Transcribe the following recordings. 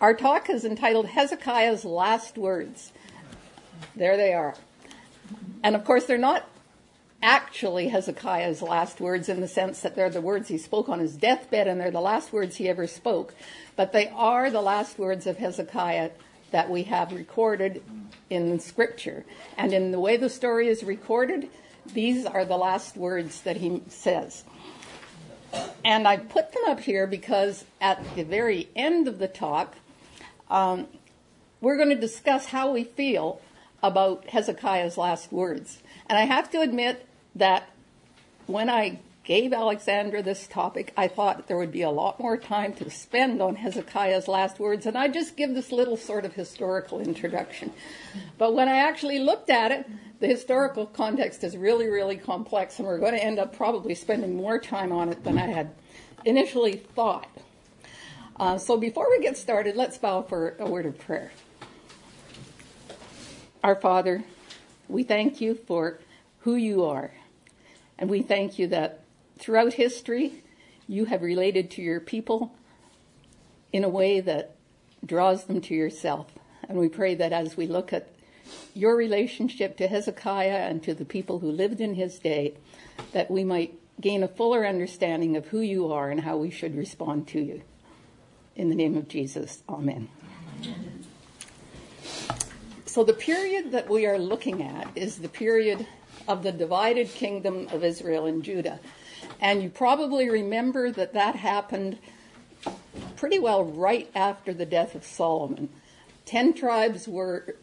Our talk is entitled Hezekiah's Last Words. There they are. And of course, they're not actually Hezekiah's last words in the sense that they're the words he spoke on his deathbed and they're the last words he ever spoke, but they are the last words of Hezekiah that we have recorded in Scripture. And in the way the story is recorded, these are the last words that he says. And I put them up here because at the very end of the talk, um, we're going to discuss how we feel about Hezekiah's last words. And I have to admit that when I gave Alexandra this topic, I thought there would be a lot more time to spend on Hezekiah's last words, and I just give this little sort of historical introduction. But when I actually looked at it, the historical context is really, really complex, and we're going to end up probably spending more time on it than I had initially thought. Uh, so before we get started, let's bow for a word of prayer. Our Father, we thank you for who you are. And we thank you that throughout history, you have related to your people in a way that draws them to yourself. And we pray that as we look at your relationship to Hezekiah and to the people who lived in his day, that we might gain a fuller understanding of who you are and how we should respond to you. In the name of Jesus, amen. So, the period that we are looking at is the period of the divided kingdom of Israel and Judah. And you probably remember that that happened pretty well right after the death of Solomon. Ten tribes were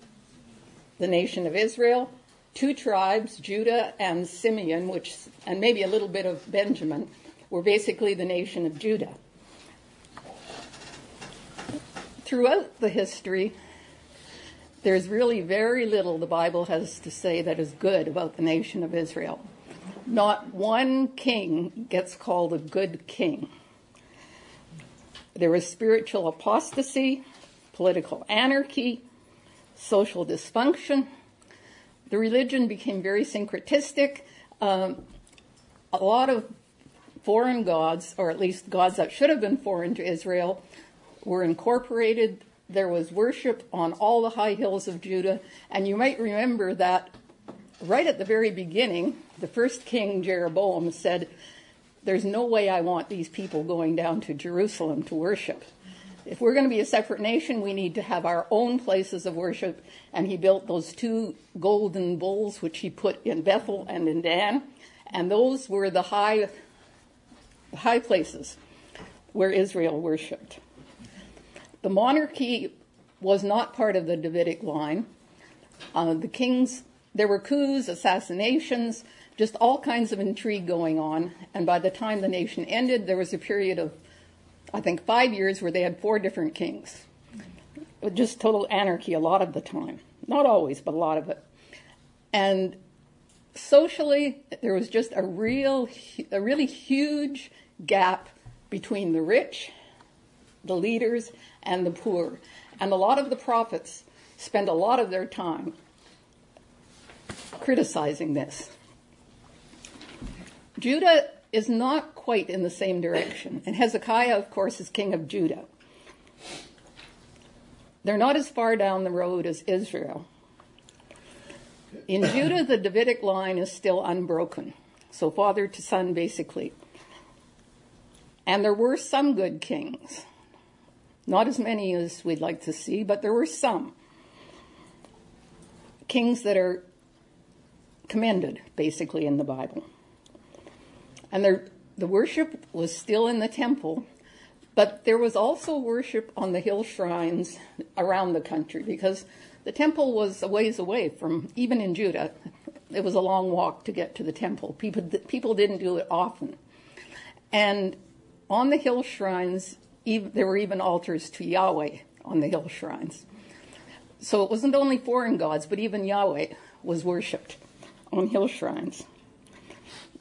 the nation of Israel, two tribes, Judah and Simeon, which, and maybe a little bit of Benjamin, were basically the nation of Judah throughout the history, there's really very little the Bible has to say that is good about the nation of Israel. Not one king gets called a good king. There was spiritual apostasy, political anarchy, social dysfunction. The religion became very syncretistic. Um, a lot of foreign gods, or at least gods that should have been foreign to Israel, were incorporated. There was worship on all the high hills of Judah. And you might remember that right at the very beginning, the first king, Jeroboam, said, There's no way I want these people going down to Jerusalem to worship. If we're going to be a separate nation, we need to have our own places of worship. And he built those two golden bulls, which he put in Bethel and in Dan. And those were the high, high places where Israel worshiped. The monarchy was not part of the Davidic line. Uh, the kings, there were coups, assassinations, just all kinds of intrigue going on. And by the time the nation ended, there was a period of, I think, five years where they had four different kings. Just total anarchy a lot of the time. Not always, but a lot of it. And socially, there was just a real, a really huge gap between the rich, the leaders, and the poor. And a lot of the prophets spend a lot of their time criticizing this. Judah is not quite in the same direction, and Hezekiah, of course, is king of Judah. They're not as far down the road as Israel. In Judah, the Davidic line is still unbroken, so father to son, basically. And there were some good kings. Not as many as we'd like to see, but there were some. Kings that are commended, basically, in the Bible. And the worship was still in the temple, but there was also worship on the hill shrines around the country because the temple was a ways away from, even in Judah, it was a long walk to get to the temple. People, people didn't do it often. And on the hill shrines, even, there were even altars to Yahweh on the hill shrines. So it wasn't only foreign gods, but even Yahweh was worshipped on hill shrines.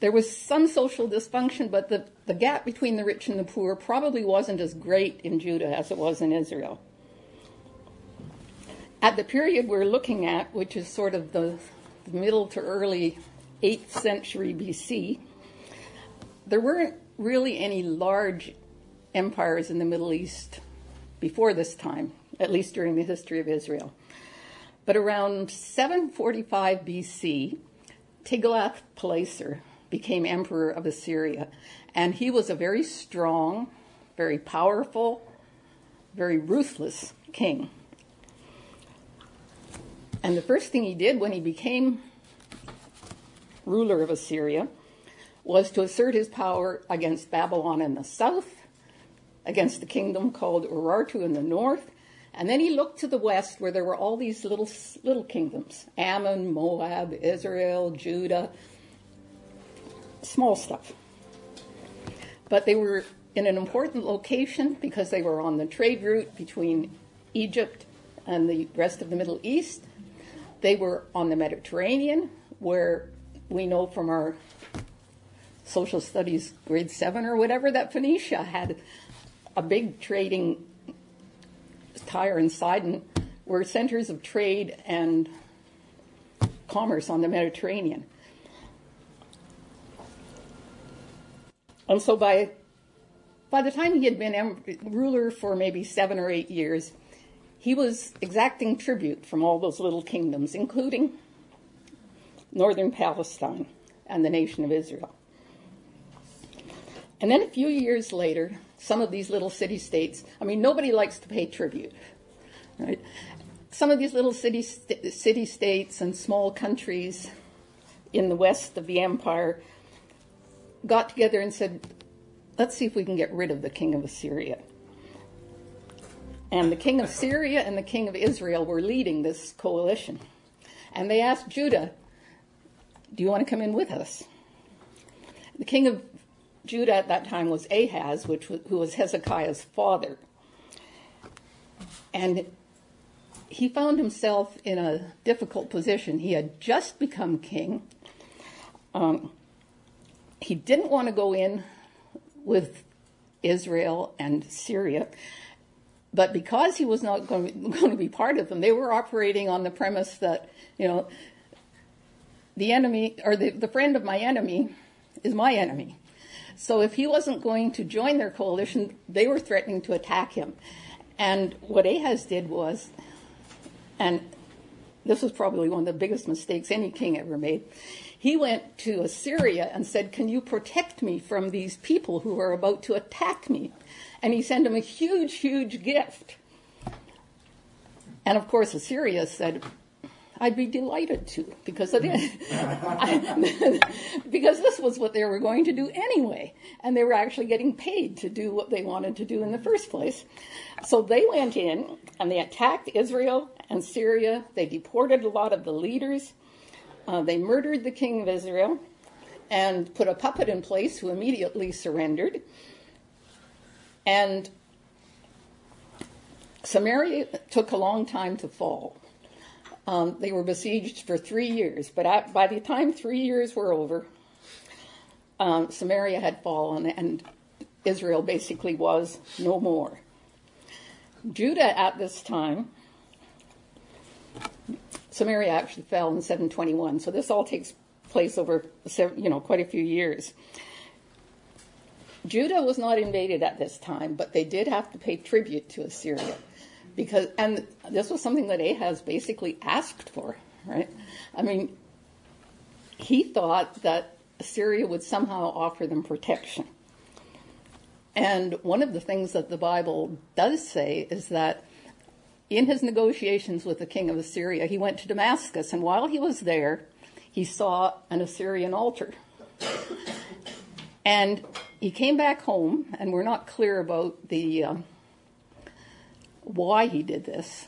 There was some social dysfunction, but the, the gap between the rich and the poor probably wasn't as great in Judah as it was in Israel. At the period we're looking at, which is sort of the, the middle to early 8th century BC, there weren't really any large empires in the Middle East before this time, at least during the history of Israel. But around 745 BC, Tiglath-Pileser became emperor of Assyria, and he was a very strong, very powerful, very ruthless king. And the first thing he did when he became ruler of Assyria was to assert his power against Babylon in the south, against the kingdom called Urartu in the north, and then he looked to the west where there were all these little little kingdoms: Ammon, Moab, Israel, Judah, small stuff. But they were in an important location because they were on the trade route between Egypt and the rest of the Middle East. They were on the Mediterranean, where we know from our social studies grade seven or whatever that Phoenicia had a big trading Tyre and Sidon were centers of trade and commerce on the Mediterranean. And so by by the time he had been ruler for maybe seven or eight years, he was exacting tribute from all those little kingdoms, including northern Palestine and the nation of Israel. And then a few years later, some of these little city states, I mean, nobody likes to pay tribute, right? Some of these little city, city states and small countries in the west of the empire got together and said, let's see if we can get rid of the king of Assyria. And the king of Syria and the king of Israel were leading this coalition. And they asked Judah, Do you want to come in with us? The king of Judah at that time was Ahaz, which was, who was Hezekiah's father. And he found himself in a difficult position. He had just become king. Um, he didn't want to go in with Israel and Syria, but because he was not going to, be part of them, they were operating on the premise that, you know, the enemy or the, the friend of my enemy is my enemy. So if he wasn't going to join their coalition, they were threatening to attack him. And what Ahaz did was, and this was probably one of the biggest mistakes any king ever made, he went to Assyria and said, Can you protect me from these people who are about to attack me? And he sent him a huge, huge gift. And of course, Assyria said, I'd be delighted to because it is. I, because this was what they were going to do anyway, and they were actually getting paid to do what they wanted to do in the first place. So they went in and they attacked Israel and Syria. They deported a lot of the leaders. Uh, they murdered the king of Israel and put a puppet in place who immediately surrendered. And Samaria took a long time to fall. Um, they were besieged for three years, but by the time three years were over, um, Samaria had fallen and Israel basically was no more. Judah at this time, Samaria actually fell in 721, so this all takes place over you know quite a few years. Judah was not invaded at this time, but they did have to pay tribute to Assyria because and this was something that Ahaz basically asked for, right? I mean, he thought that Assyria would somehow offer them protection. And one of the things that the Bible does say is that in his negotiations with the king of Assyria, he went to Damascus, and while he was there, he saw an Assyrian altar. And he came back home, and we're not clear about the uh, why he did this,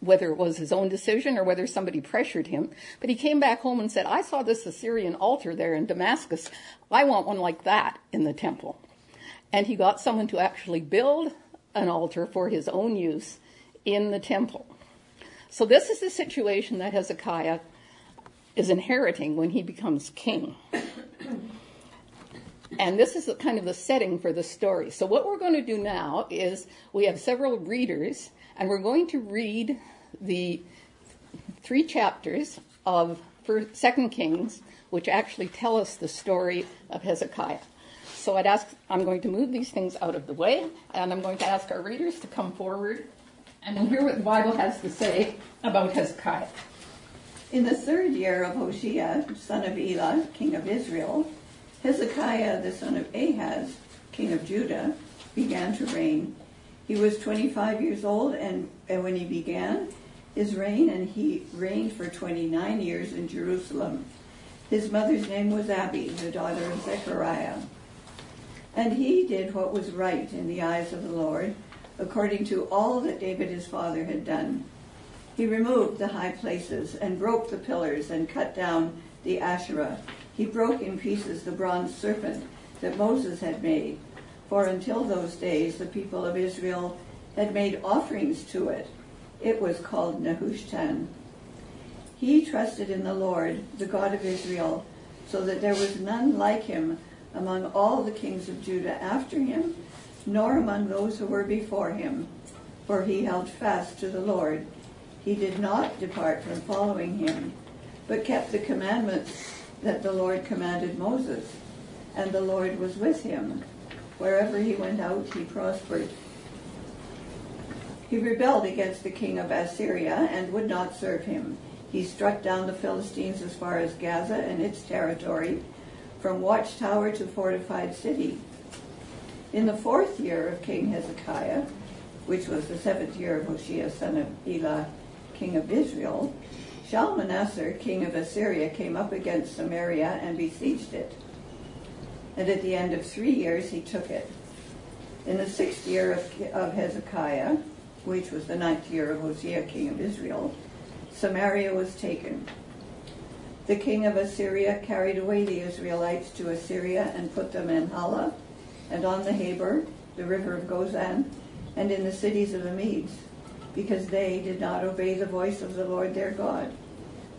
whether it was his own decision or whether somebody pressured him. But he came back home and said, I saw this Assyrian altar there in Damascus. I want one like that in the temple. And he got someone to actually build an altar for his own use in the temple. So this is the situation that Hezekiah is inheriting when he becomes king. And this is kind of the setting for the story. So, what we're going to do now is we have several readers, and we're going to read the three chapters of Second Kings, which actually tell us the story of Hezekiah. So I'd ask, I'm going to move these things out of the way, and I'm going to ask our readers to come forward and we'll hear what the Bible has to say about Hezekiah. In the third year of Hoshea, son of Elah, king of Israel, Hezekiah, the son of Ahaz, king of Judah, began to reign. He was 25 years old and, and when he began his reign, and he reigned for 29 years in Jerusalem. His mother's name was Abi, the daughter of Zechariah. And he did what was right in the eyes of the Lord, according to all that David his father had done. He removed the high places and broke the pillars and cut down the Asherah. He broke in pieces the bronze serpent that Moses had made, for until those days the people of Israel had made offerings to it. It was called Nehushtan. He trusted in the Lord, the God of Israel, so that there was none like him among all the kings of Judah after him, nor among those who were before him, for he held fast to the Lord. He did not depart from following him, but kept the commandments that the Lord commanded Moses. And the Lord was with him. Wherever he went out, he prospered. He rebelled against the king of Assyria and would not serve him. He struck down the Philistines as far as Gaza and its territory, from watchtower to fortified city. In the fourth year of King Hezekiah, which was the seventh year of Hoshea son of Elah, king of Israel, Shalmaneser, king of Assyria, came up against Samaria and besieged it. And at the end of three years he took it. In the sixth year of, of Hezekiah, which was the ninth year of Hoshea, king of Israel, Samaria was taken. The king of Assyria carried away the Israelites to Assyria and put them in Halah and on the Habor, the river of Gozan, and in the cities of the Medes, because they did not obey the voice of the Lord their God,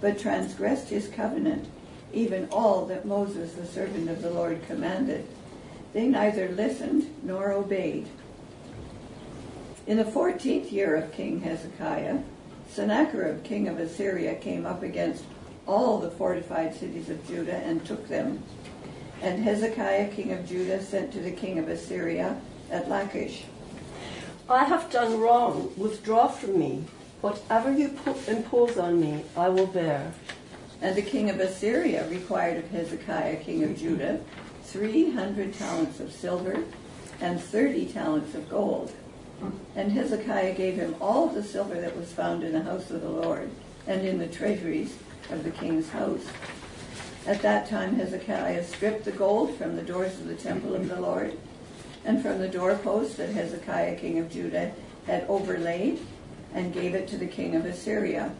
but transgressed his covenant, even all that Moses, the servant of the Lord, commanded. They neither listened nor obeyed. In the fourteenth year of King Hezekiah, Sennacherib, king of Assyria, came up against all the fortified cities of Judah and took them. And Hezekiah, king of Judah, sent to the king of Assyria at Lachish. I have done wrong. Withdraw from me. Whatever you impose on me, I will bear. And the king of Assyria required of Hezekiah, king of Judah, 300 talents of silver and 30 talents of gold. And Hezekiah gave him all the silver that was found in the house of the Lord and in the treasuries of the king's house. At that time Hezekiah stripped the gold from the doors of the temple of the Lord and from the doorposts that Hezekiah king of Judah had overlaid and gave it to the king of Assyria.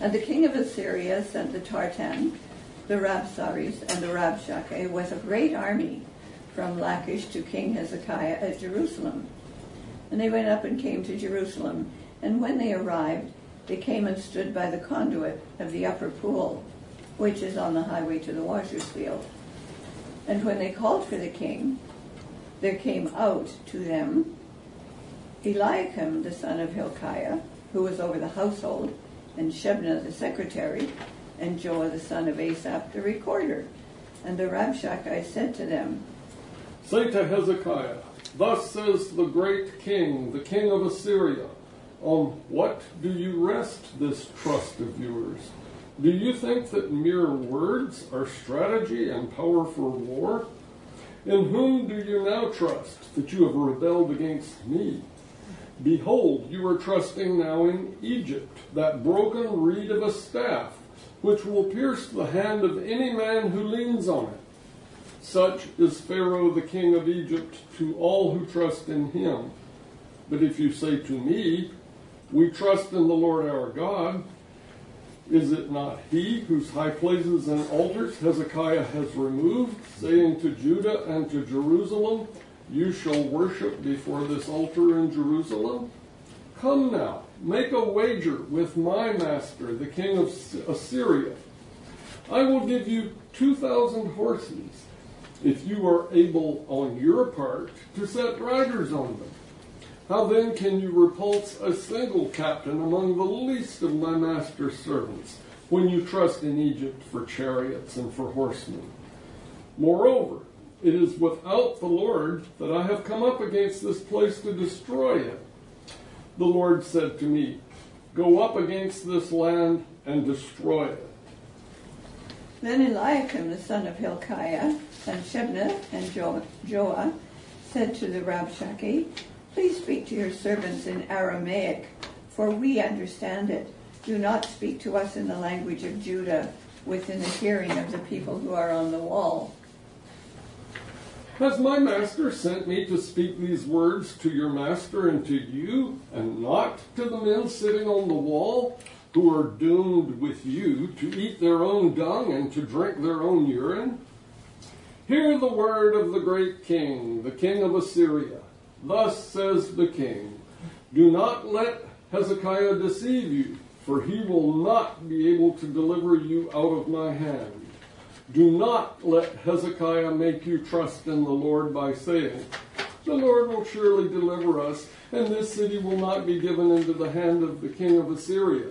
And the king of Assyria sent the Tartan, the Rabsaris, and the Rabshakeh with a great army from Lachish to King Hezekiah at Jerusalem. And they went up and came to Jerusalem. And when they arrived, they came and stood by the conduit of the upper pool, which is on the highway to the washer's field. And when they called for the king, there came out to them Eliakim, the son of Hilkiah, who was over the household, and Shebna, the secretary, and Joah, the son of Asaph, the recorder. And the Rabshakeh said to them, Say to Hezekiah, Thus says the great king, the king of Assyria, On what do you rest this trust of yours? Do you think that mere words are strategy and power for war? In whom do you now trust that you have rebelled against me? Behold, you are trusting now in Egypt, that broken reed of a staff, which will pierce the hand of any man who leans on it. Such is Pharaoh the king of Egypt to all who trust in him. But if you say to me, We trust in the Lord our God, is it not he whose high places and altars Hezekiah has removed, saying to Judah and to Jerusalem, You shall worship before this altar in Jerusalem? Come now, make a wager with my master, the king of Assyria. I will give you 2,000 horses if you are able on your part to set riders on them. How then can you repulse a single captain among the least of my master's servants when you trust in Egypt for chariots and for horsemen? Moreover, it is without the Lord that I have come up against this place to destroy it. The Lord said to me, Go up against this land and destroy it. Then Eliakim the son of Hilkiah and Shebna and jo- Joah said to the Rabshakeh, Please speak to your servants in Aramaic, for we understand it. Do not speak to us in the language of Judah, within the hearing of the people who are on the wall. Has my master sent me to speak these words to your master and to you, and not to the men sitting on the wall, who are doomed with you to eat their own dung and to drink their own urine? Hear the word of the great king, the king of Assyria. Thus says the king Do not let Hezekiah deceive you, for he will not be able to deliver you out of my hand. Do not let Hezekiah make you trust in the Lord by saying, The Lord will surely deliver us, and this city will not be given into the hand of the king of Assyria.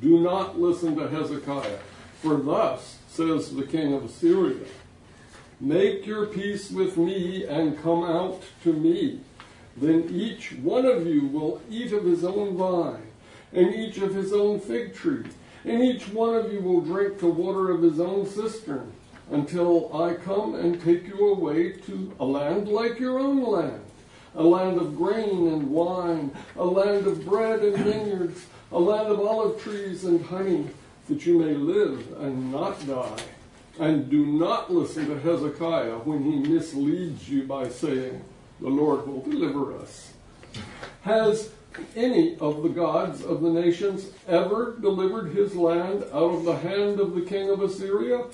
Do not listen to Hezekiah, for thus says the king of Assyria Make your peace with me and come out to me. Then each one of you will eat of his own vine, and each of his own fig tree and each one of you will drink the water of his own cistern until I come and take you away to a land like your own land, a land of grain and wine, a land of bread and vineyards, a land of olive trees and honey, that you may live and not die. And do not listen to Hezekiah when he misleads you by saying, The Lord will deliver us. Has any of the gods of the nations ever delivered his land out of the hand of the king of Assyria?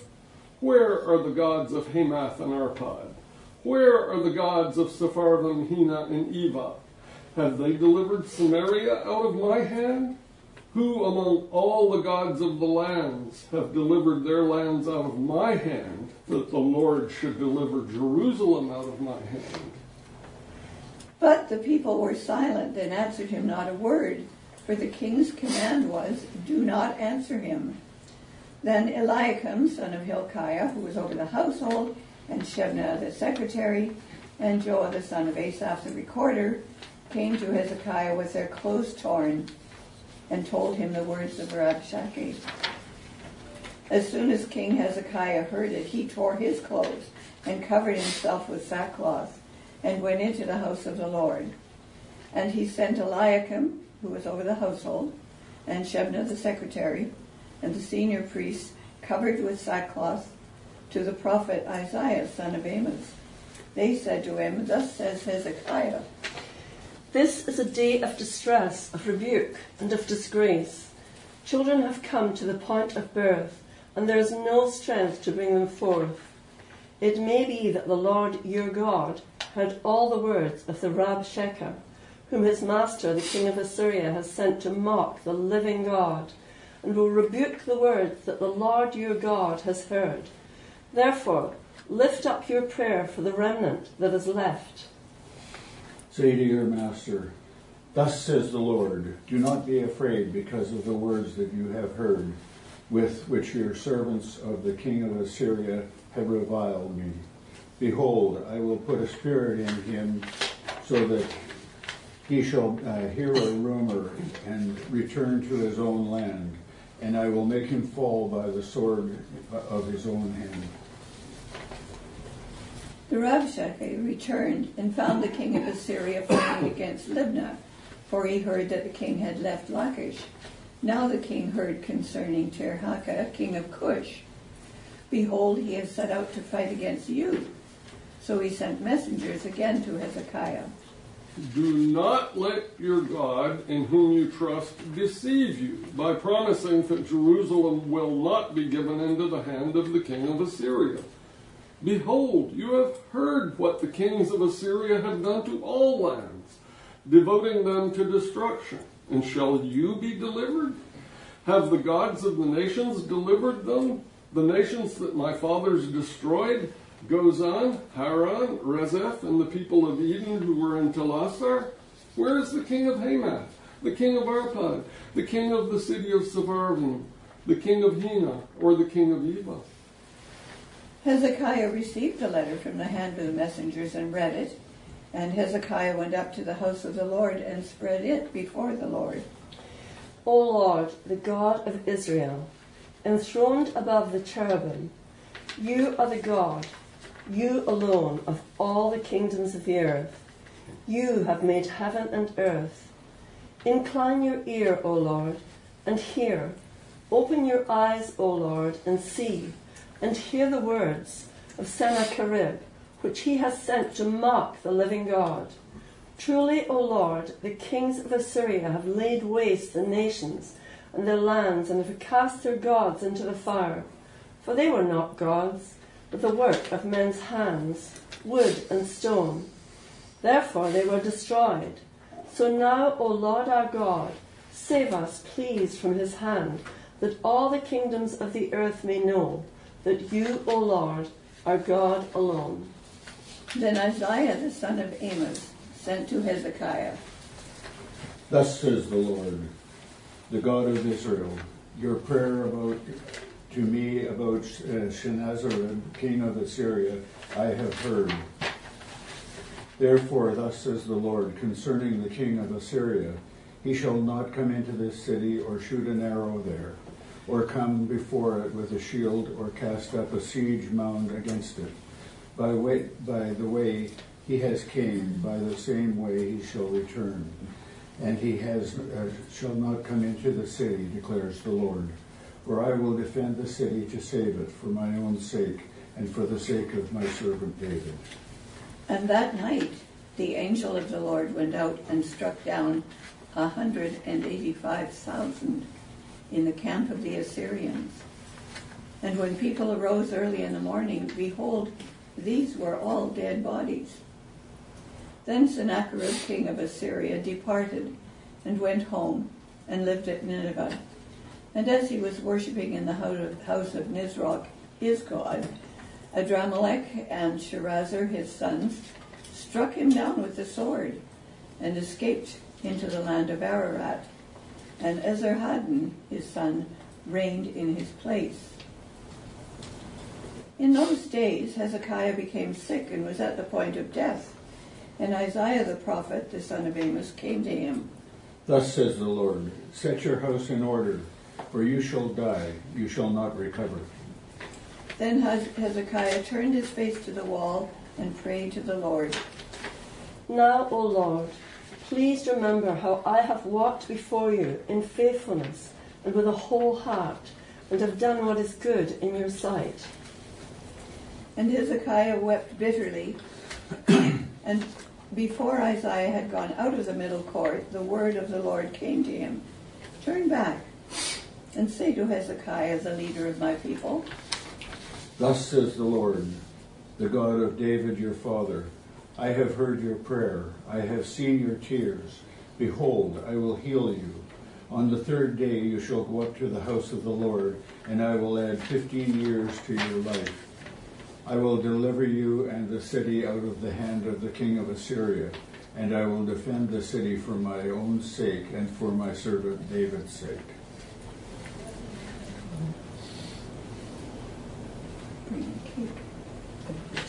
Where are the gods of Hamath and Arpad? Where are the gods of Sepharvaim, Hena, and Ivvah? Have they delivered Samaria out of my hand? Who among all the gods of the lands have delivered their lands out of my hand, that the Lord should deliver Jerusalem out of my hand? But the people were silent and answered him not a word, for the king's command was, Do not answer him. Then Eliakim, son of Hilkiah, who was over the household, and Shebna the secretary, and Joah the son of Asaph the recorder, came to Hezekiah with their clothes torn, and told him the words of Rabshakeh. As soon as King Hezekiah heard it, he tore his clothes and covered himself with sackcloth and went into the house of the Lord. And he sent Eliakim, who was over the household, and Shebna the secretary, and the senior priests, covered with sackcloth, to the prophet Isaiah, son of Amos. They said to him, Thus says Hezekiah, This is a day of distress, of rebuke, and of disgrace. Children have come to the point of birth, and there is no strength to bring them forth. It may be that the Lord your God heard all the words of the Rabshakeh, whom his master, the king of Assyria, has sent to mock the living God, and will rebuke the words that the Lord your God has heard. Therefore, lift up your prayer for the remnant that is left. Say to your master, Thus says the Lord, do not be afraid because of the words that you have heard, with which your servants of the king of Assyria have reviled me. Behold, I will put a spirit in him so that he shall uh, hear a rumor and return to his own land, and I will make him fall by the sword of his own hand. The Rabshakeh returned and found the king of Assyria fighting against Libnah, for he heard that the king had left Lachish. Now the king heard concerning Tirhakah, king of Cush. Behold, he has set out to fight against you. So he sent messengers again to Hezekiah. Do not let your God, in whom you trust, deceive you by promising that Jerusalem will not be given into the hand of the king of Assyria. Behold, you have heard what the kings of Assyria have done to all lands, devoting them to destruction. And shall you be delivered? Have the gods of the nations delivered them? The nations that my fathers destroyed? Gozan, Haran, Rezeph, and the people of Eden who were in Telassar? Where is the king of Hamath, the king of Arpad, the king of the city of Sepharvaim, the king of Hena, or the king of Ivvah? Hezekiah received the letter from the hand of the messengers and read it. And Hezekiah went up to the house of the Lord and spread it before the Lord. O Lord, the God of Israel, enthroned above the cherubim, you are the God, you alone of all the kingdoms of the earth. You have made heaven and earth. Incline your ear, O Lord, and hear. Open your eyes, O Lord, and see, and hear the words of Sennacherib, which he has sent to mock the living God. Truly, O Lord, the kings of Assyria have laid waste the nations and their lands, and have cast their gods into the fire. For they were not gods, the work of men's hands, wood and stone. Therefore they were destroyed. So now, O Lord our God, save us, please, from his hand, that all the kingdoms of the earth may know that you, O Lord, are God alone. Then Isaiah the son of Amos sent to Hezekiah. Thus says the Lord, the God of Israel, your prayer about to me about uh, king of Assyria, I have heard. Therefore, thus says the Lord concerning the king of Assyria, he shall not come into this city or shoot an arrow there, or come before it with a shield, or cast up a siege mound against it. By, way, by the way he has came, by the same way he shall return. And he has uh, shall not come into the city, declares the Lord. For I will defend the city to save it for my own sake and for the sake of my servant David. And that night the angel of the Lord went out and struck down a hundred and eighty-five thousand in the camp of the Assyrians. And when people arose early in the morning, behold, these were all dead bodies. Then Sennacherib, king of Assyria, departed and went home and lived at Nineveh. And as he was worshipping in the house of Nisroch, his god, Adrammelech and Sharezer, his sons, struck him down with the sword and escaped into the land of Ararat. And Esarhaddon, his son, reigned in his place. In those days, Hezekiah became sick and was at the point of death. And Isaiah the prophet, the son of Amos, came to him. Thus says the Lord Set your house in order, for you shall die, you shall not recover. Then Hezekiah turned his face to the wall and prayed to the Lord. Now, O Lord, please remember how I have walked before you in faithfulness and with a whole heart, and have done what is good in your sight. And Hezekiah wept bitterly, and before Isaiah had gone out of the middle court, the word of the Lord came to him Turn back and say to Hezekiah, the leader of my people, Thus says the Lord, the God of David your father I have heard your prayer, I have seen your tears. Behold, I will heal you. On the third day you shall go up to the house of the Lord, and I will add fifteen years to your life. I will deliver you and the city out of the hand of the king of Assyria, and I will defend the city for my own sake and for my servant David's sake.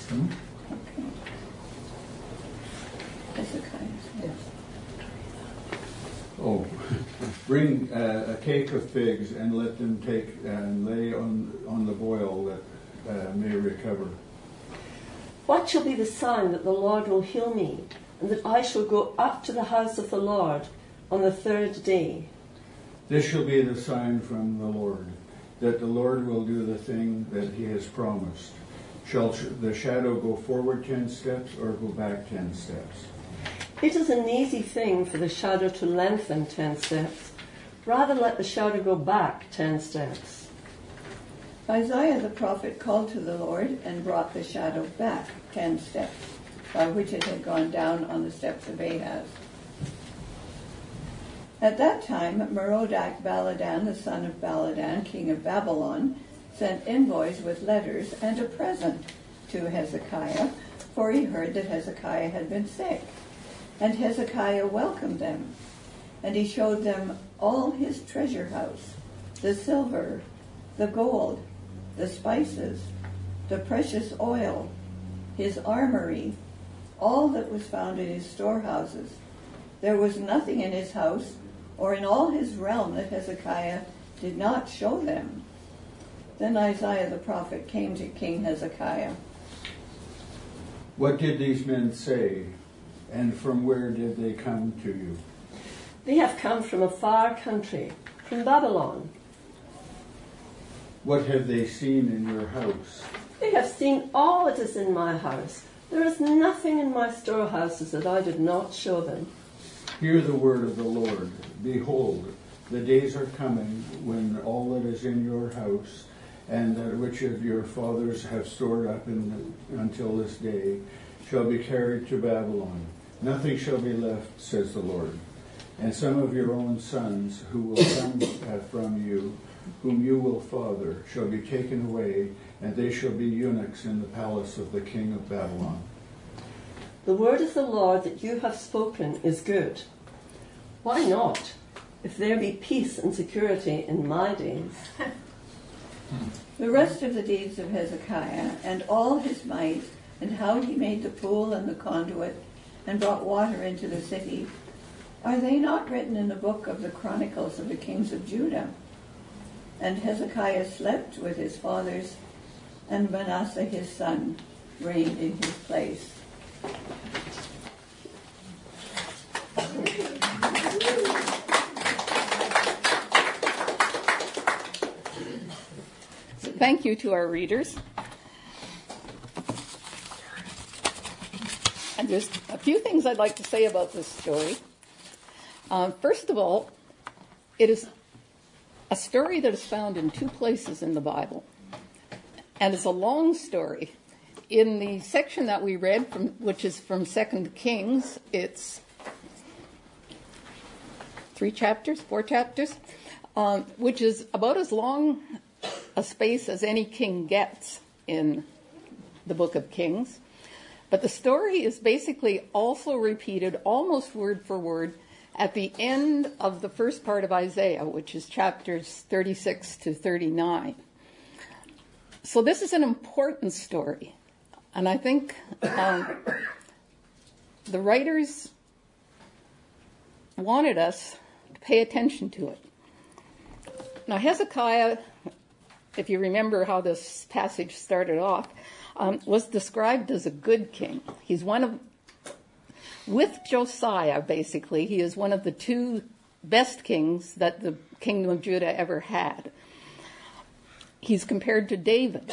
Hmm? Okay. Hezekiah. Oh, bring uh, a cake of figs and let them take and lay on on the boil that uh, may recover. What shall be the sign that the Lord will heal me, and that I shall go up to the house of the Lord on the third day? This shall be the sign from the Lord, that the Lord will do the thing that he has promised. Shall the shadow go forward ten steps or go back ten steps? It is an easy thing for the shadow to lengthen ten steps. Rather let the shadow go back ten steps. Isaiah the prophet called to the Lord and brought the shadow back ten steps, by which it had gone down on the steps of Ahaz. At that time, Merodach Baladan, the son of Baladan, king of Babylon, sent envoys with letters and a present to Hezekiah, for he heard that Hezekiah had been sick. And Hezekiah welcomed them, and he showed them all his treasure house, the silver, the gold, the spices, the precious oil, his armory, all that was found in his storehouses. There was nothing in his house or in all his realm that Hezekiah did not show them. Then Isaiah the prophet came to King Hezekiah. What did these men say, and from where did they come to you? They have come from a far country, from Babylon. What have they seen in your house? They have seen all that is in my house. There is nothing in my storehouses that I did not show them. Hear the word of the Lord. Behold, the days are coming when all that is in your house and that which of your fathers have stored up in, until this day shall be carried to Babylon. Nothing shall be left, says the Lord. And some of your own sons who will come uh, from you, whom you will father, shall be taken away, and they shall be eunuchs in the palace of the king of Babylon. The word of the Lord that you have spoken is good. Why not? If there be peace and security in my days. The rest of the deeds of Hezekiah, and all his might, and how he made the pool and the conduit, and brought water into the city, are they not written in the book of the Chronicles of the kings of Judah? And Hezekiah slept with his fathers, and Manasseh his son reigned in his place. So thank you to our readers. And there's a few things I'd like to say about this story. Um, first of all, it is a story that is found in two places in the Bible. And it's a long story. In the section that we read, from, which is from Second Kings, it's three chapters, four chapters, um, which is about as long a space as any king gets in the book of Kings. But the story is basically also repeated almost word for word at the end of the first part of Isaiah, which is chapters 36 to 39. So this is an important story. And I think um, the writers wanted us to pay attention to it. Now, Hezekiah, if you remember how this passage started off, um, was described as a good king. He's one of, with Josiah, basically, he is one of the two best kings that the kingdom of Judah ever had. He's compared to David.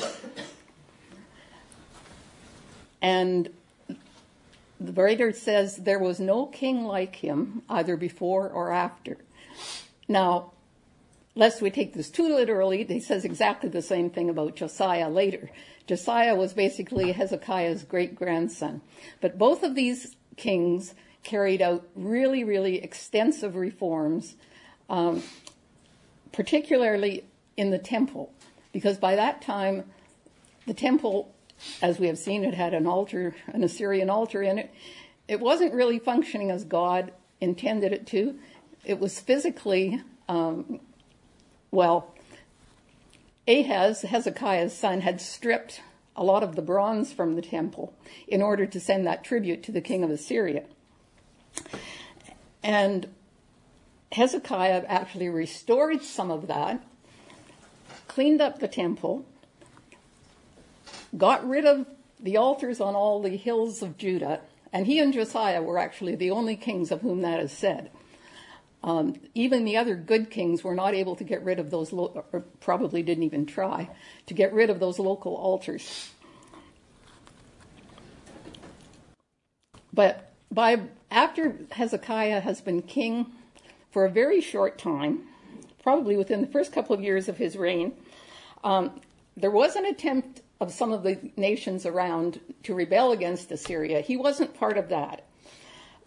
And the writer says there was no king like him, either before or after. Now, lest we take this too literally, he says exactly the same thing about Josiah later. Josiah was basically Hezekiah's great grandson. But both of these kings carried out really, really extensive reforms, um, particularly in the temple, because by that time, the temple, as we have seen, it had an altar, an Assyrian altar in it. It wasn't really functioning as God intended it to. It was physically um, well, Ahaz, Hezekiah's son, had stripped a lot of the bronze from the temple in order to send that tribute to the king of Assyria. And Hezekiah actually restored some of that, cleaned up the temple, got rid of the altars on all the hills of Judah, and he and Josiah were actually the only kings of whom that is said. Um, even the other good kings were not able to get rid of those, lo- or probably didn't even try, to get rid of those local altars. But by after Hezekiah has been king for a very short time, probably within the first couple of years of his reign, um, there was an attempt of some of the nations around to rebel against Assyria. He wasn't part of that.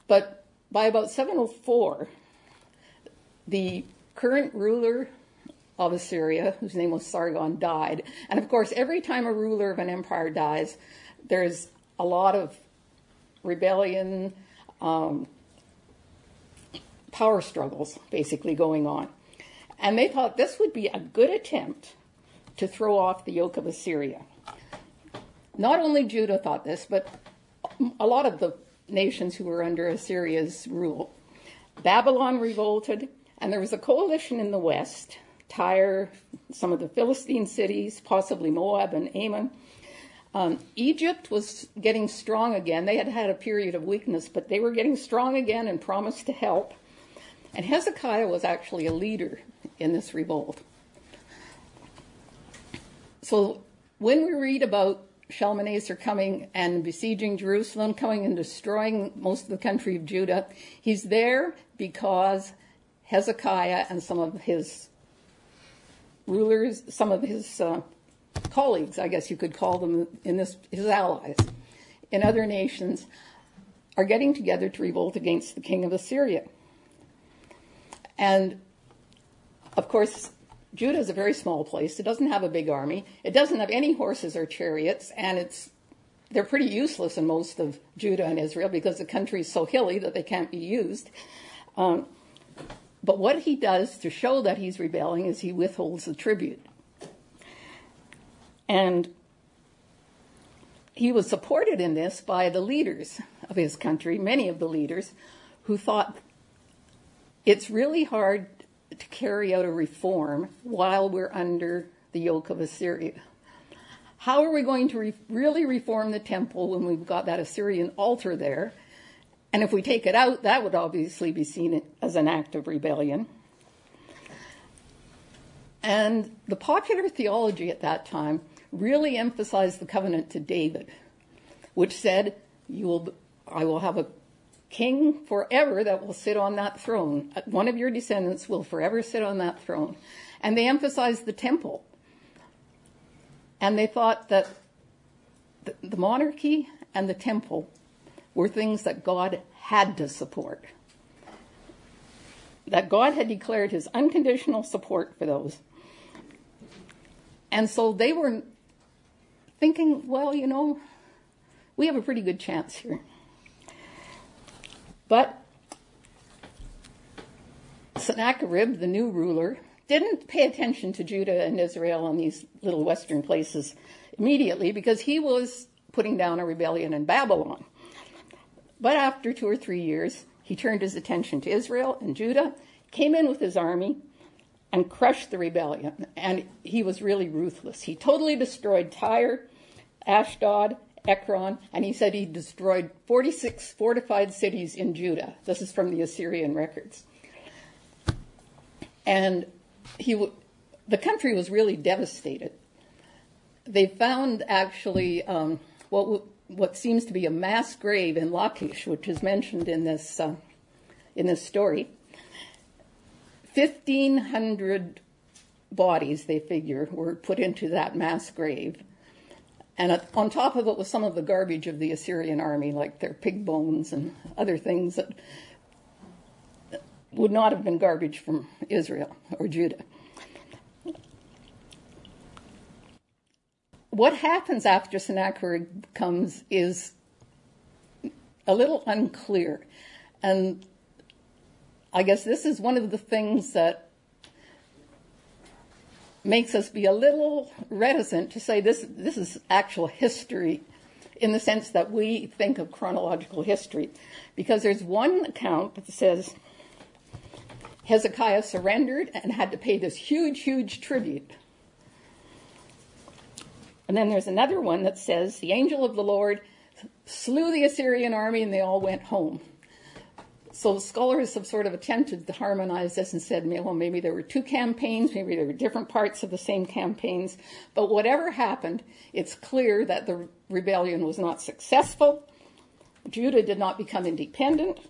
But by about 704, the current ruler of Assyria, whose name was Sargon, died. And of course, every time a ruler of an empire dies, there's a lot of rebellion, um, power struggles basically going on. And they thought this would be a good attempt to throw off the yoke of Assyria. not only Judah thought this, but a lot of the nations who were under Assyria's rule. Babylon revolted, and there was a coalition in the west Tyre, some of the Philistine cities, possibly Moab and Ammon. Um, Egypt was getting strong again. They had had a period of weakness, but they were getting strong again and promised to help. And Hezekiah was actually a leader in this revolt. So when we read about Shalmaneser coming and besieging Jerusalem, coming and destroying most of the country of Judah, he's there because Hezekiah and some of his rulers, some of his uh, colleagues, I guess you could call them in this, his allies in other nations, are getting together to revolt against the king of Assyria. And of course, Judah is a very small place. It doesn't have a big army. It doesn't have any horses or chariots, and it's they're pretty useless in most of Judah and Israel because the country is so hilly that they can't be used. Um, but what he does to show that he's rebelling is he withholds the tribute. And he was supported in this by the leaders of his country, many of the leaders, who thought it's really hard to carry out a reform while we're under the yoke of Assyria. How are we going to re- really reform the temple when we've got that Assyrian altar there? And if we take it out, that would obviously be seen as an act of rebellion. And the popular theology at that time really emphasized the covenant to David, which said, "You will, I will have a king forever that will sit on that throne. One of your descendants will forever sit on that throne. And they emphasized the temple. And they thought that the monarchy and the temple were things that God had to support. That God had declared his unconditional support for those. And so they were thinking, well, you know, we have a pretty good chance here. But Sennacherib, the new ruler, didn't pay attention to Judah and Israel and these little western places immediately because he was putting down a rebellion in Babylon. But after two or three years, he turned his attention to Israel and Judah, came in with his army, and crushed the rebellion. And he was really ruthless. He totally destroyed Tyre, Ashdod, Ekron, and he said he destroyed 46 fortified cities in Judah. This is from the Assyrian records. And he, the country was really devastated. They found actually um, what what seems to be a mass grave in Lachish, which is mentioned in this uh, in this story. Fifteen hundred bodies, they figure, were put into that mass grave, and on top of it was some of the garbage of the Assyrian army, like their pig bones and other things that would not have been garbage from Israel or Judah. What happens after Sennacherib comes is a little unclear. And I guess this is one of the things that makes us be a little reticent to say this, this is actual history in the sense that we think of chronological history. Because there's one account that says Hezekiah surrendered and had to pay this huge, huge tribute. And then there's another one that says the angel of the Lord slew the Assyrian army and they all went home. So scholars have sort of attempted to harmonize this and said, well, maybe there were two campaigns, maybe there were different parts of the same campaigns. But whatever happened, it's clear that the rebellion was not successful. Judah did not become independent.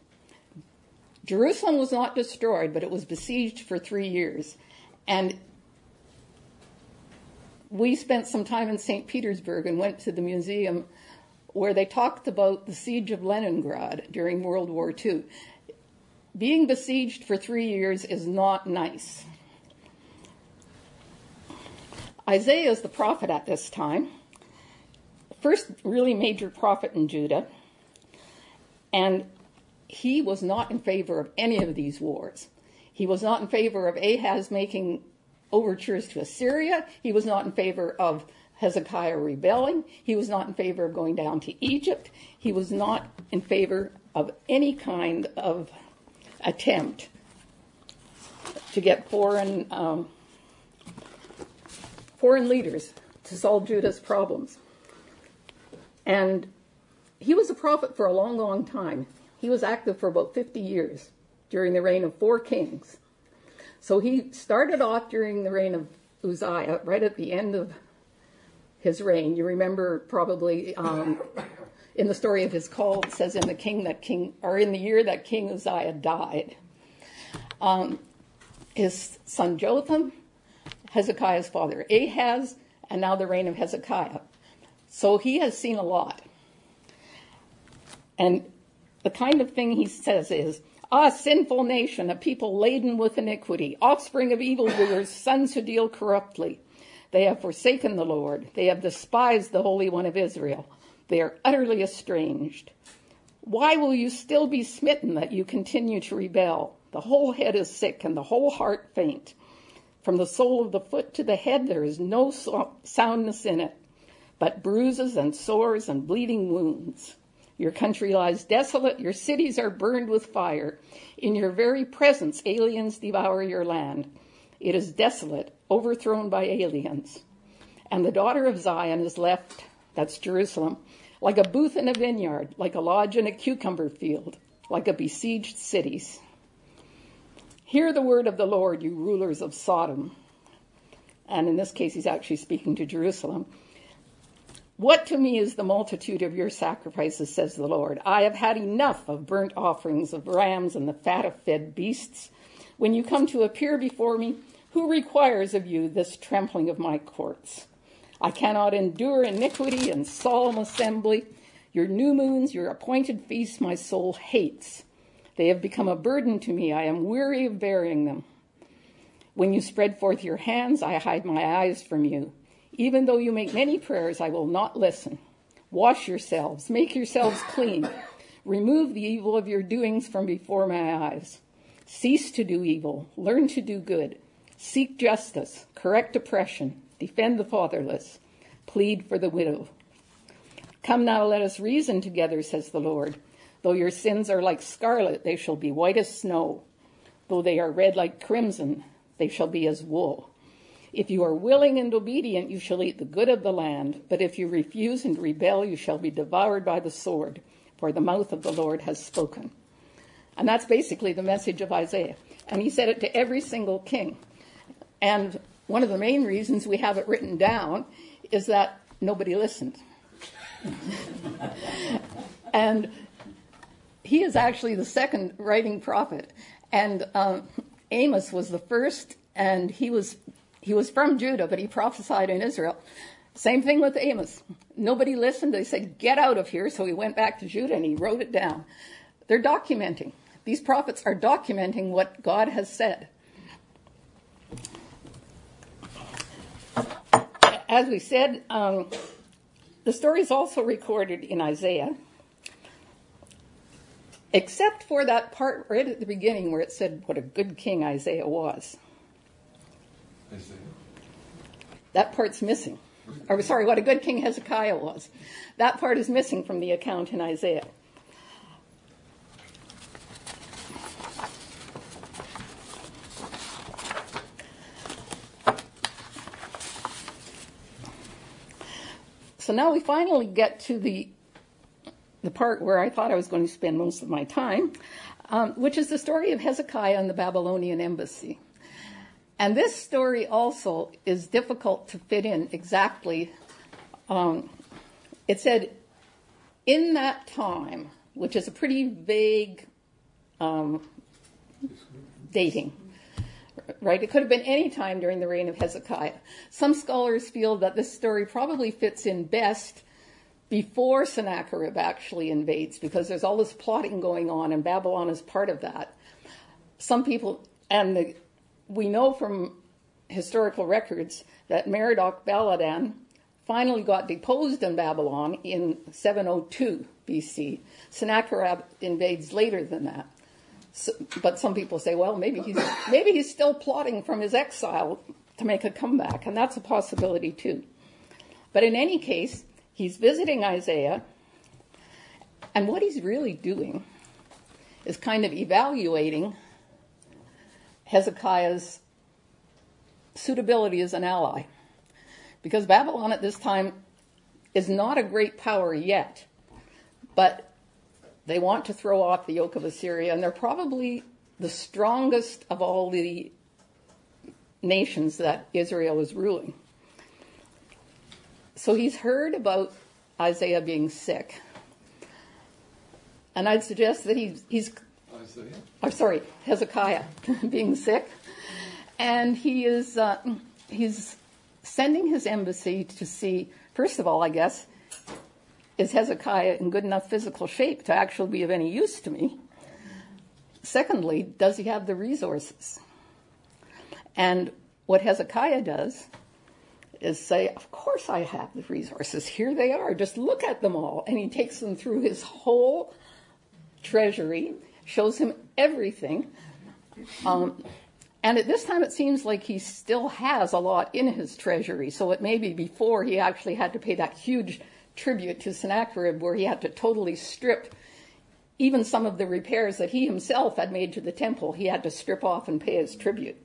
Jerusalem was not destroyed, but it was besieged for three years. And we spent some time in St. Petersburg and went to the museum where they talked about the siege of Leningrad during World War II being besieged for three years is not nice. Isaiah is the prophet at this time, first really major prophet in Judah, and he was not in favor of any of these wars. He was not in favor of Ahaz making overtures to Assyria. He was not in favor of Hezekiah rebelling. He was not in favor of going down to Egypt. He was not in favor of any kind of attempt to get foreign um, foreign leaders to solve Judah's problems. And he was a prophet for a long, long time. He was active for about 50 years during the reign of four kings. So he started off during the reign of Uzziah, right at the end of his reign. You remember probably um, in the story of his call, it says in the king that king, or in the year that King Uzziah died. Um, his son Jotham, Hezekiah's father Ahaz, and now the reign of Hezekiah. So he has seen a lot. And the kind of thing he says is, Ah, sinful nation, a people laden with iniquity, offspring of evildoers, sons who deal corruptly. They have forsaken the Lord. They have despised the Holy One of Israel. They are utterly estranged. Why will you still be smitten that you continue to rebel? The whole head is sick and the whole heart faint. From the sole of the foot to the head, there is no soundness in it, but bruises and sores and bleeding wounds. Your country lies desolate, your cities are burned with fire. In your very presence, aliens devour your land. It is desolate, overthrown by aliens. And the daughter of Zion is left, that's Jerusalem, like a booth in a vineyard, like a lodge in a cucumber field, like a besieged cities. Hear the word of the Lord, you rulers of Sodom. And in this case, he's actually speaking to Jerusalem. What to me is the multitude of your sacrifices, says the Lord? I have had enough of burnt offerings of rams and the fat of fed beasts. When you come to appear before me, who requires of you this trampling of my courts? I cannot endure iniquity and solemn assembly. Your new moons, your appointed feasts, my soul hates. They have become a burden to me. I am weary of bearing them. When you spread forth your hands, I hide my eyes from you. Even though you make many prayers, I will not listen. Wash yourselves, make yourselves clean. Remove the evil of your doings from before my eyes. Cease to do evil, learn to do good. Seek justice, correct oppression, defend the fatherless, plead for the widow. Come now, let us reason together, says the Lord. Though your sins are like scarlet, they shall be white as snow. Though they are red like crimson, they shall be as wool. If you are willing and obedient, you shall eat the good of the land. But if you refuse and rebel, you shall be devoured by the sword, for the mouth of the Lord has spoken. And that's basically the message of Isaiah. And he said it to every single king. And one of the main reasons we have it written down is that nobody listened. and he is actually the second writing prophet. And um, Amos was the first, and he was he was from Judah, but he prophesied in Israel. Same thing with Amos. Nobody listened. They said, Get out of here. So he went back to Judah and he wrote it down. They're documenting. These prophets are documenting what God has said. As we said, um, the story is also recorded in Isaiah, except for that part right at the beginning where it said what a good king Isaiah was. That part's missing. Or sorry, what a good king Hezekiah was. That part is missing from the account in Isaiah. So now we finally get to the the part where I thought I was going to spend most of my time, um, which is the story of Hezekiah and the Babylonian embassy. And this story also is difficult to fit in exactly. Um, it said, in that time, which is a pretty vague um, dating, right? It could have been any time during the reign of Hezekiah. Some scholars feel that this story probably fits in best before Sennacherib actually invades because there's all this plotting going on and Babylon is part of that. Some people, and the we know from historical records that Merodach Baladan finally got deposed in Babylon in 702 BC. Sennacherib invades later than that. So, but some people say, well, maybe he's maybe he's still plotting from his exile to make a comeback, and that's a possibility too. But in any case, he's visiting Isaiah, and what he's really doing is kind of evaluating Hezekiah's suitability as an ally. Because Babylon at this time is not a great power yet, but they want to throw off the yoke of Assyria, and they're probably the strongest of all the nations that Israel is ruling. So he's heard about Isaiah being sick. And I'd suggest that he's, he's Isaiah. or sorry, Hezekiah being sick, and he is uh, he's sending his embassy to see. First of all, I guess, is Hezekiah in good enough physical shape to actually be of any use to me? Secondly, does he have the resources? And what Hezekiah does is say, Of course I have the resources. Here they are. Just look at them all. And he takes them through his whole treasury, shows him everything. Um, and at this time, it seems like he still has a lot in his treasury. So it may be before he actually had to pay that huge tribute to Sennacherib, where he had to totally strip even some of the repairs that he himself had made to the temple. He had to strip off and pay his tribute.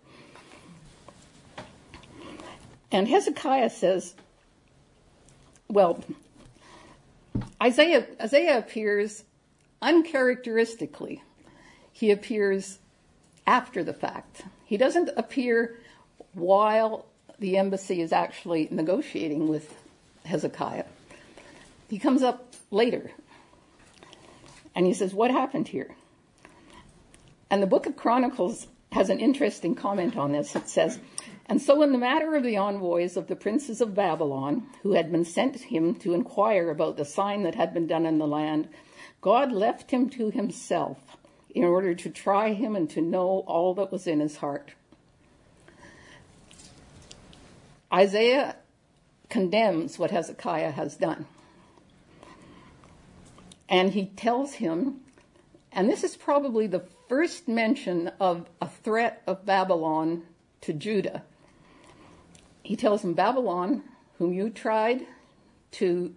And Hezekiah says, well, Isaiah, Isaiah appears uncharacteristically. He appears after the fact. He doesn't appear while the embassy is actually negotiating with Hezekiah. He comes up later and he says, What happened here? And the book of Chronicles has an interesting comment on this. It says, And so, in the matter of the envoys of the princes of Babylon, who had been sent him to inquire about the sign that had been done in the land, God left him to himself in order to try him and to know all that was in his heart. Isaiah condemns what Hezekiah has done. And he tells him, and this is probably the first mention of a threat of Babylon to Judah. He tells him, Babylon, whom you tried to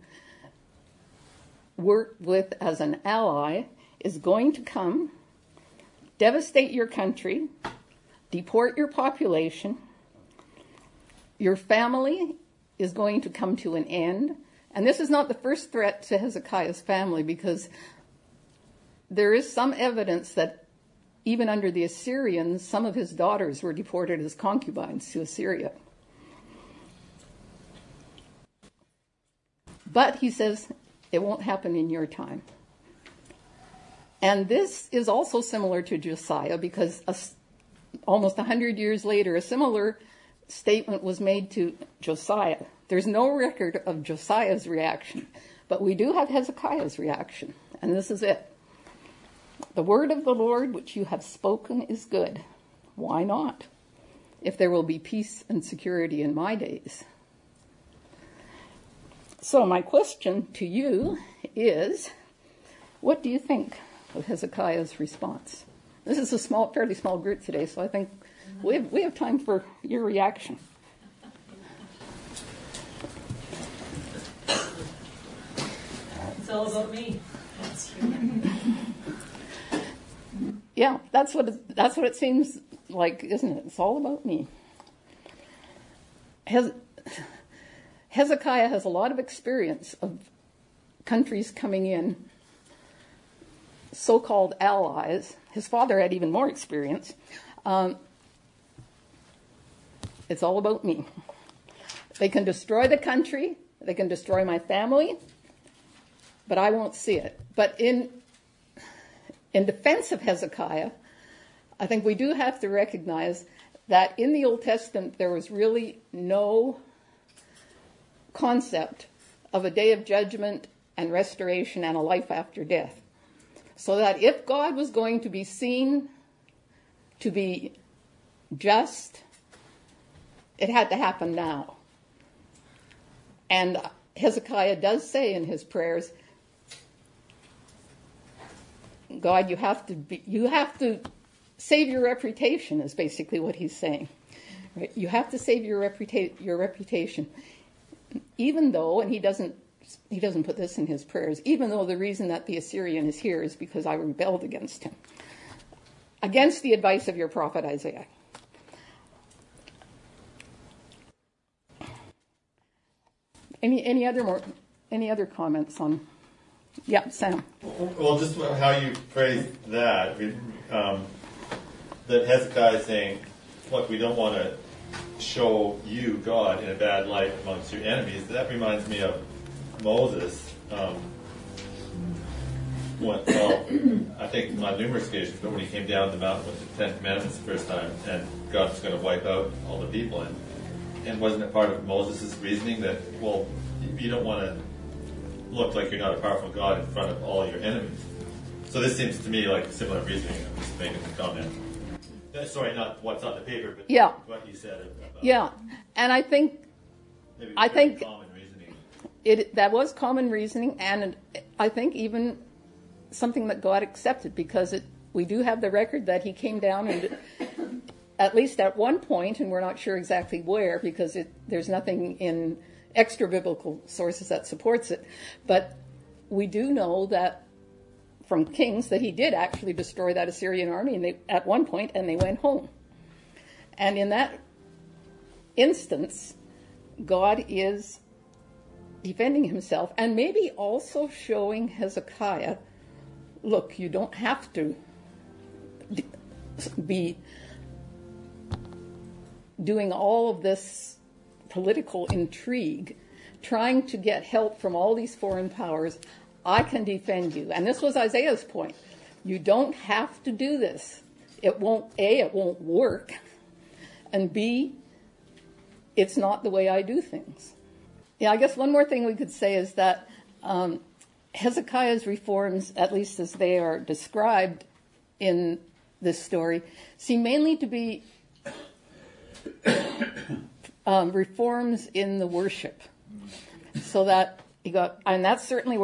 work with as an ally, is going to come, devastate your country, deport your population. Your family is going to come to an end. And this is not the first threat to Hezekiah's family because there is some evidence that even under the Assyrians, some of his daughters were deported as concubines to Assyria. But he says, it won't happen in your time. And this is also similar to Josiah because a, almost 100 years later, a similar statement was made to Josiah. There's no record of Josiah's reaction, but we do have Hezekiah's reaction, and this is it. The word of the Lord which you have spoken is good. Why not? If there will be peace and security in my days. So, my question to you is what do you think of Hezekiah's response? This is a small, fairly small group today, so I think we have, we have time for your reaction. It's all about me. Yeah, that's what it, that's what it seems like, isn't it? It's all about me. Hez, Hezekiah has a lot of experience of countries coming in, so-called allies. His father had even more experience. Um, it's all about me. They can destroy the country. They can destroy my family, but I won't see it. But in in defense of Hezekiah, I think we do have to recognize that in the Old Testament there was really no concept of a day of judgment and restoration and a life after death. So that if God was going to be seen to be just, it had to happen now. And Hezekiah does say in his prayers, God, you have to be, you have to save your reputation is basically what he's saying. Right? You have to save your reputa- your reputation. even though, and he doesn't he doesn't put this in his prayers, even though the reason that the Assyrian is here is because I rebelled against him, against the advice of your prophet Isaiah. Any any other more any other comments on? Yeah, Sam. Well, just how you phrase that, um, that Hezekiah saying, look, we don't want to show you, God, in a bad light amongst your enemies. That reminds me of Moses. Um, when, well, I think on numerous occasions, but when he came down the mountain with the Ten Commandments the first time, and God was going to wipe out all the people, and, and wasn't it part of Moses' reasoning that, well, you don't want to look like you're not a powerful God in front of all your enemies? So this seems to me like a similar reasoning. I'm just making the comment. Uh, Sorry, not what's on the paper, but Yeah. what you said. About Yeah, and I think maybe I think-. It that was common reasoning, and I think even something that God accepted because it we do have the record that he came down and at least at one point, and we're not sure exactly where because it, there's nothing in extra biblical sources that supports it, but we do know that from Kings that he did actually destroy that Assyrian army and they, at one point, and they went home. And in that instance, God is defending himself and maybe also showing Hezekiah look, you don't have to be doing all of this political intrigue, trying to get help from all these foreign powers. I can defend you. And this was Isaiah's point. You don't have to do this. It won't, A, it won't work, and B, it's not the way I do things. Yeah, I guess one more thing we could say is that um, Hezekiah's reforms, at least as they are described in this story, seem mainly to be um, reforms in the worship. So that he got, and that's certainly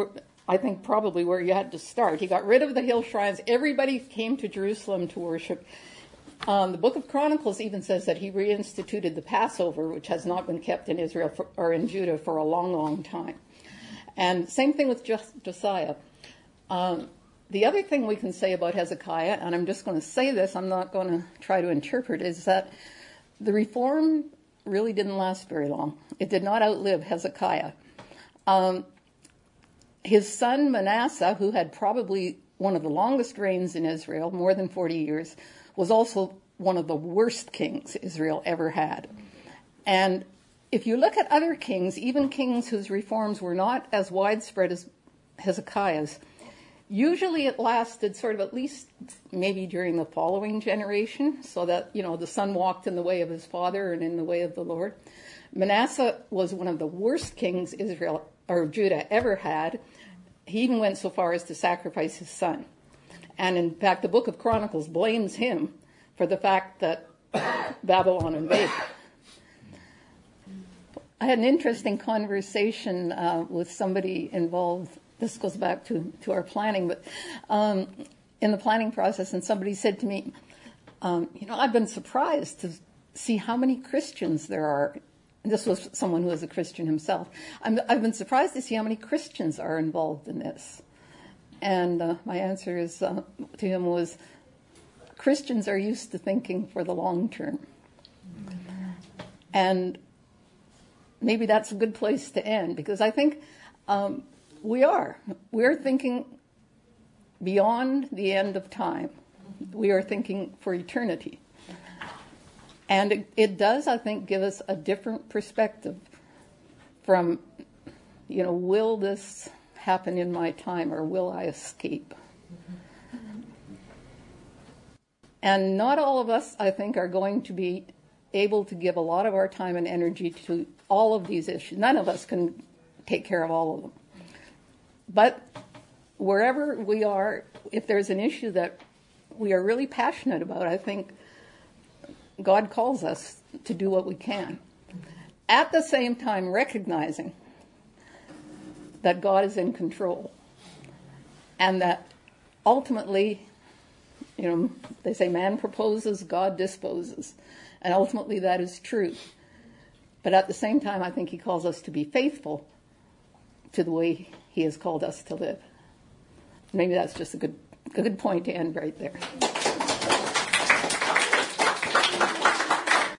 I think probably where you had to start. He got rid of the hill shrines. Everybody came to Jerusalem to worship. Um, the Book of Chronicles even says that he reinstituted the Passover, which has not been kept in Israel for, or in Judah for a long, long time. And same thing with Josiah. Um, the other thing we can say about Hezekiah, and I'm just going to say this, I'm not going to try to interpret, is that the reform really didn't last very long. It did not outlive Hezekiah. Um, his son Manasseh, who had probably one of the longest reigns in Israel, more than 40 years, was also one of the worst kings Israel ever had. And if you look at other kings, even kings whose reforms were not as widespread as Hezekiah's, usually it lasted sort of at least maybe during the following generation, so that, you know, the son walked in the way of his father and in the way of the Lord. Manasseh was one of the worst kings Israel or Judah ever had. He even went so far as to sacrifice his son. And in fact, the book of Chronicles blames him for the fact that Babylon invaded. I had an interesting conversation uh, with somebody involved. This goes back to, to our planning, but um, in the planning process, and somebody said to me, um, You know, I've been surprised to see how many Christians there are. This was someone who was a Christian himself. I'm, I've been surprised to see how many Christians are involved in this. And uh, my answer is, uh, to him was Christians are used to thinking for the long term. And maybe that's a good place to end because I think um, we are. We're thinking beyond the end of time, we are thinking for eternity. And it, it does, I think, give us a different perspective from, you know, will this happen in my time or will I escape? And not all of us, I think, are going to be able to give a lot of our time and energy to all of these issues. None of us can take care of all of them. But wherever we are, if there's an issue that we are really passionate about, I think God calls us to do what we can. At the same time, recognizing that God is in control and that ultimately, you know, they say man proposes, God disposes. And ultimately, that is true. But at the same time, I think he calls us to be faithful to the way he has called us to live. Maybe that's just a good, good point to end right there.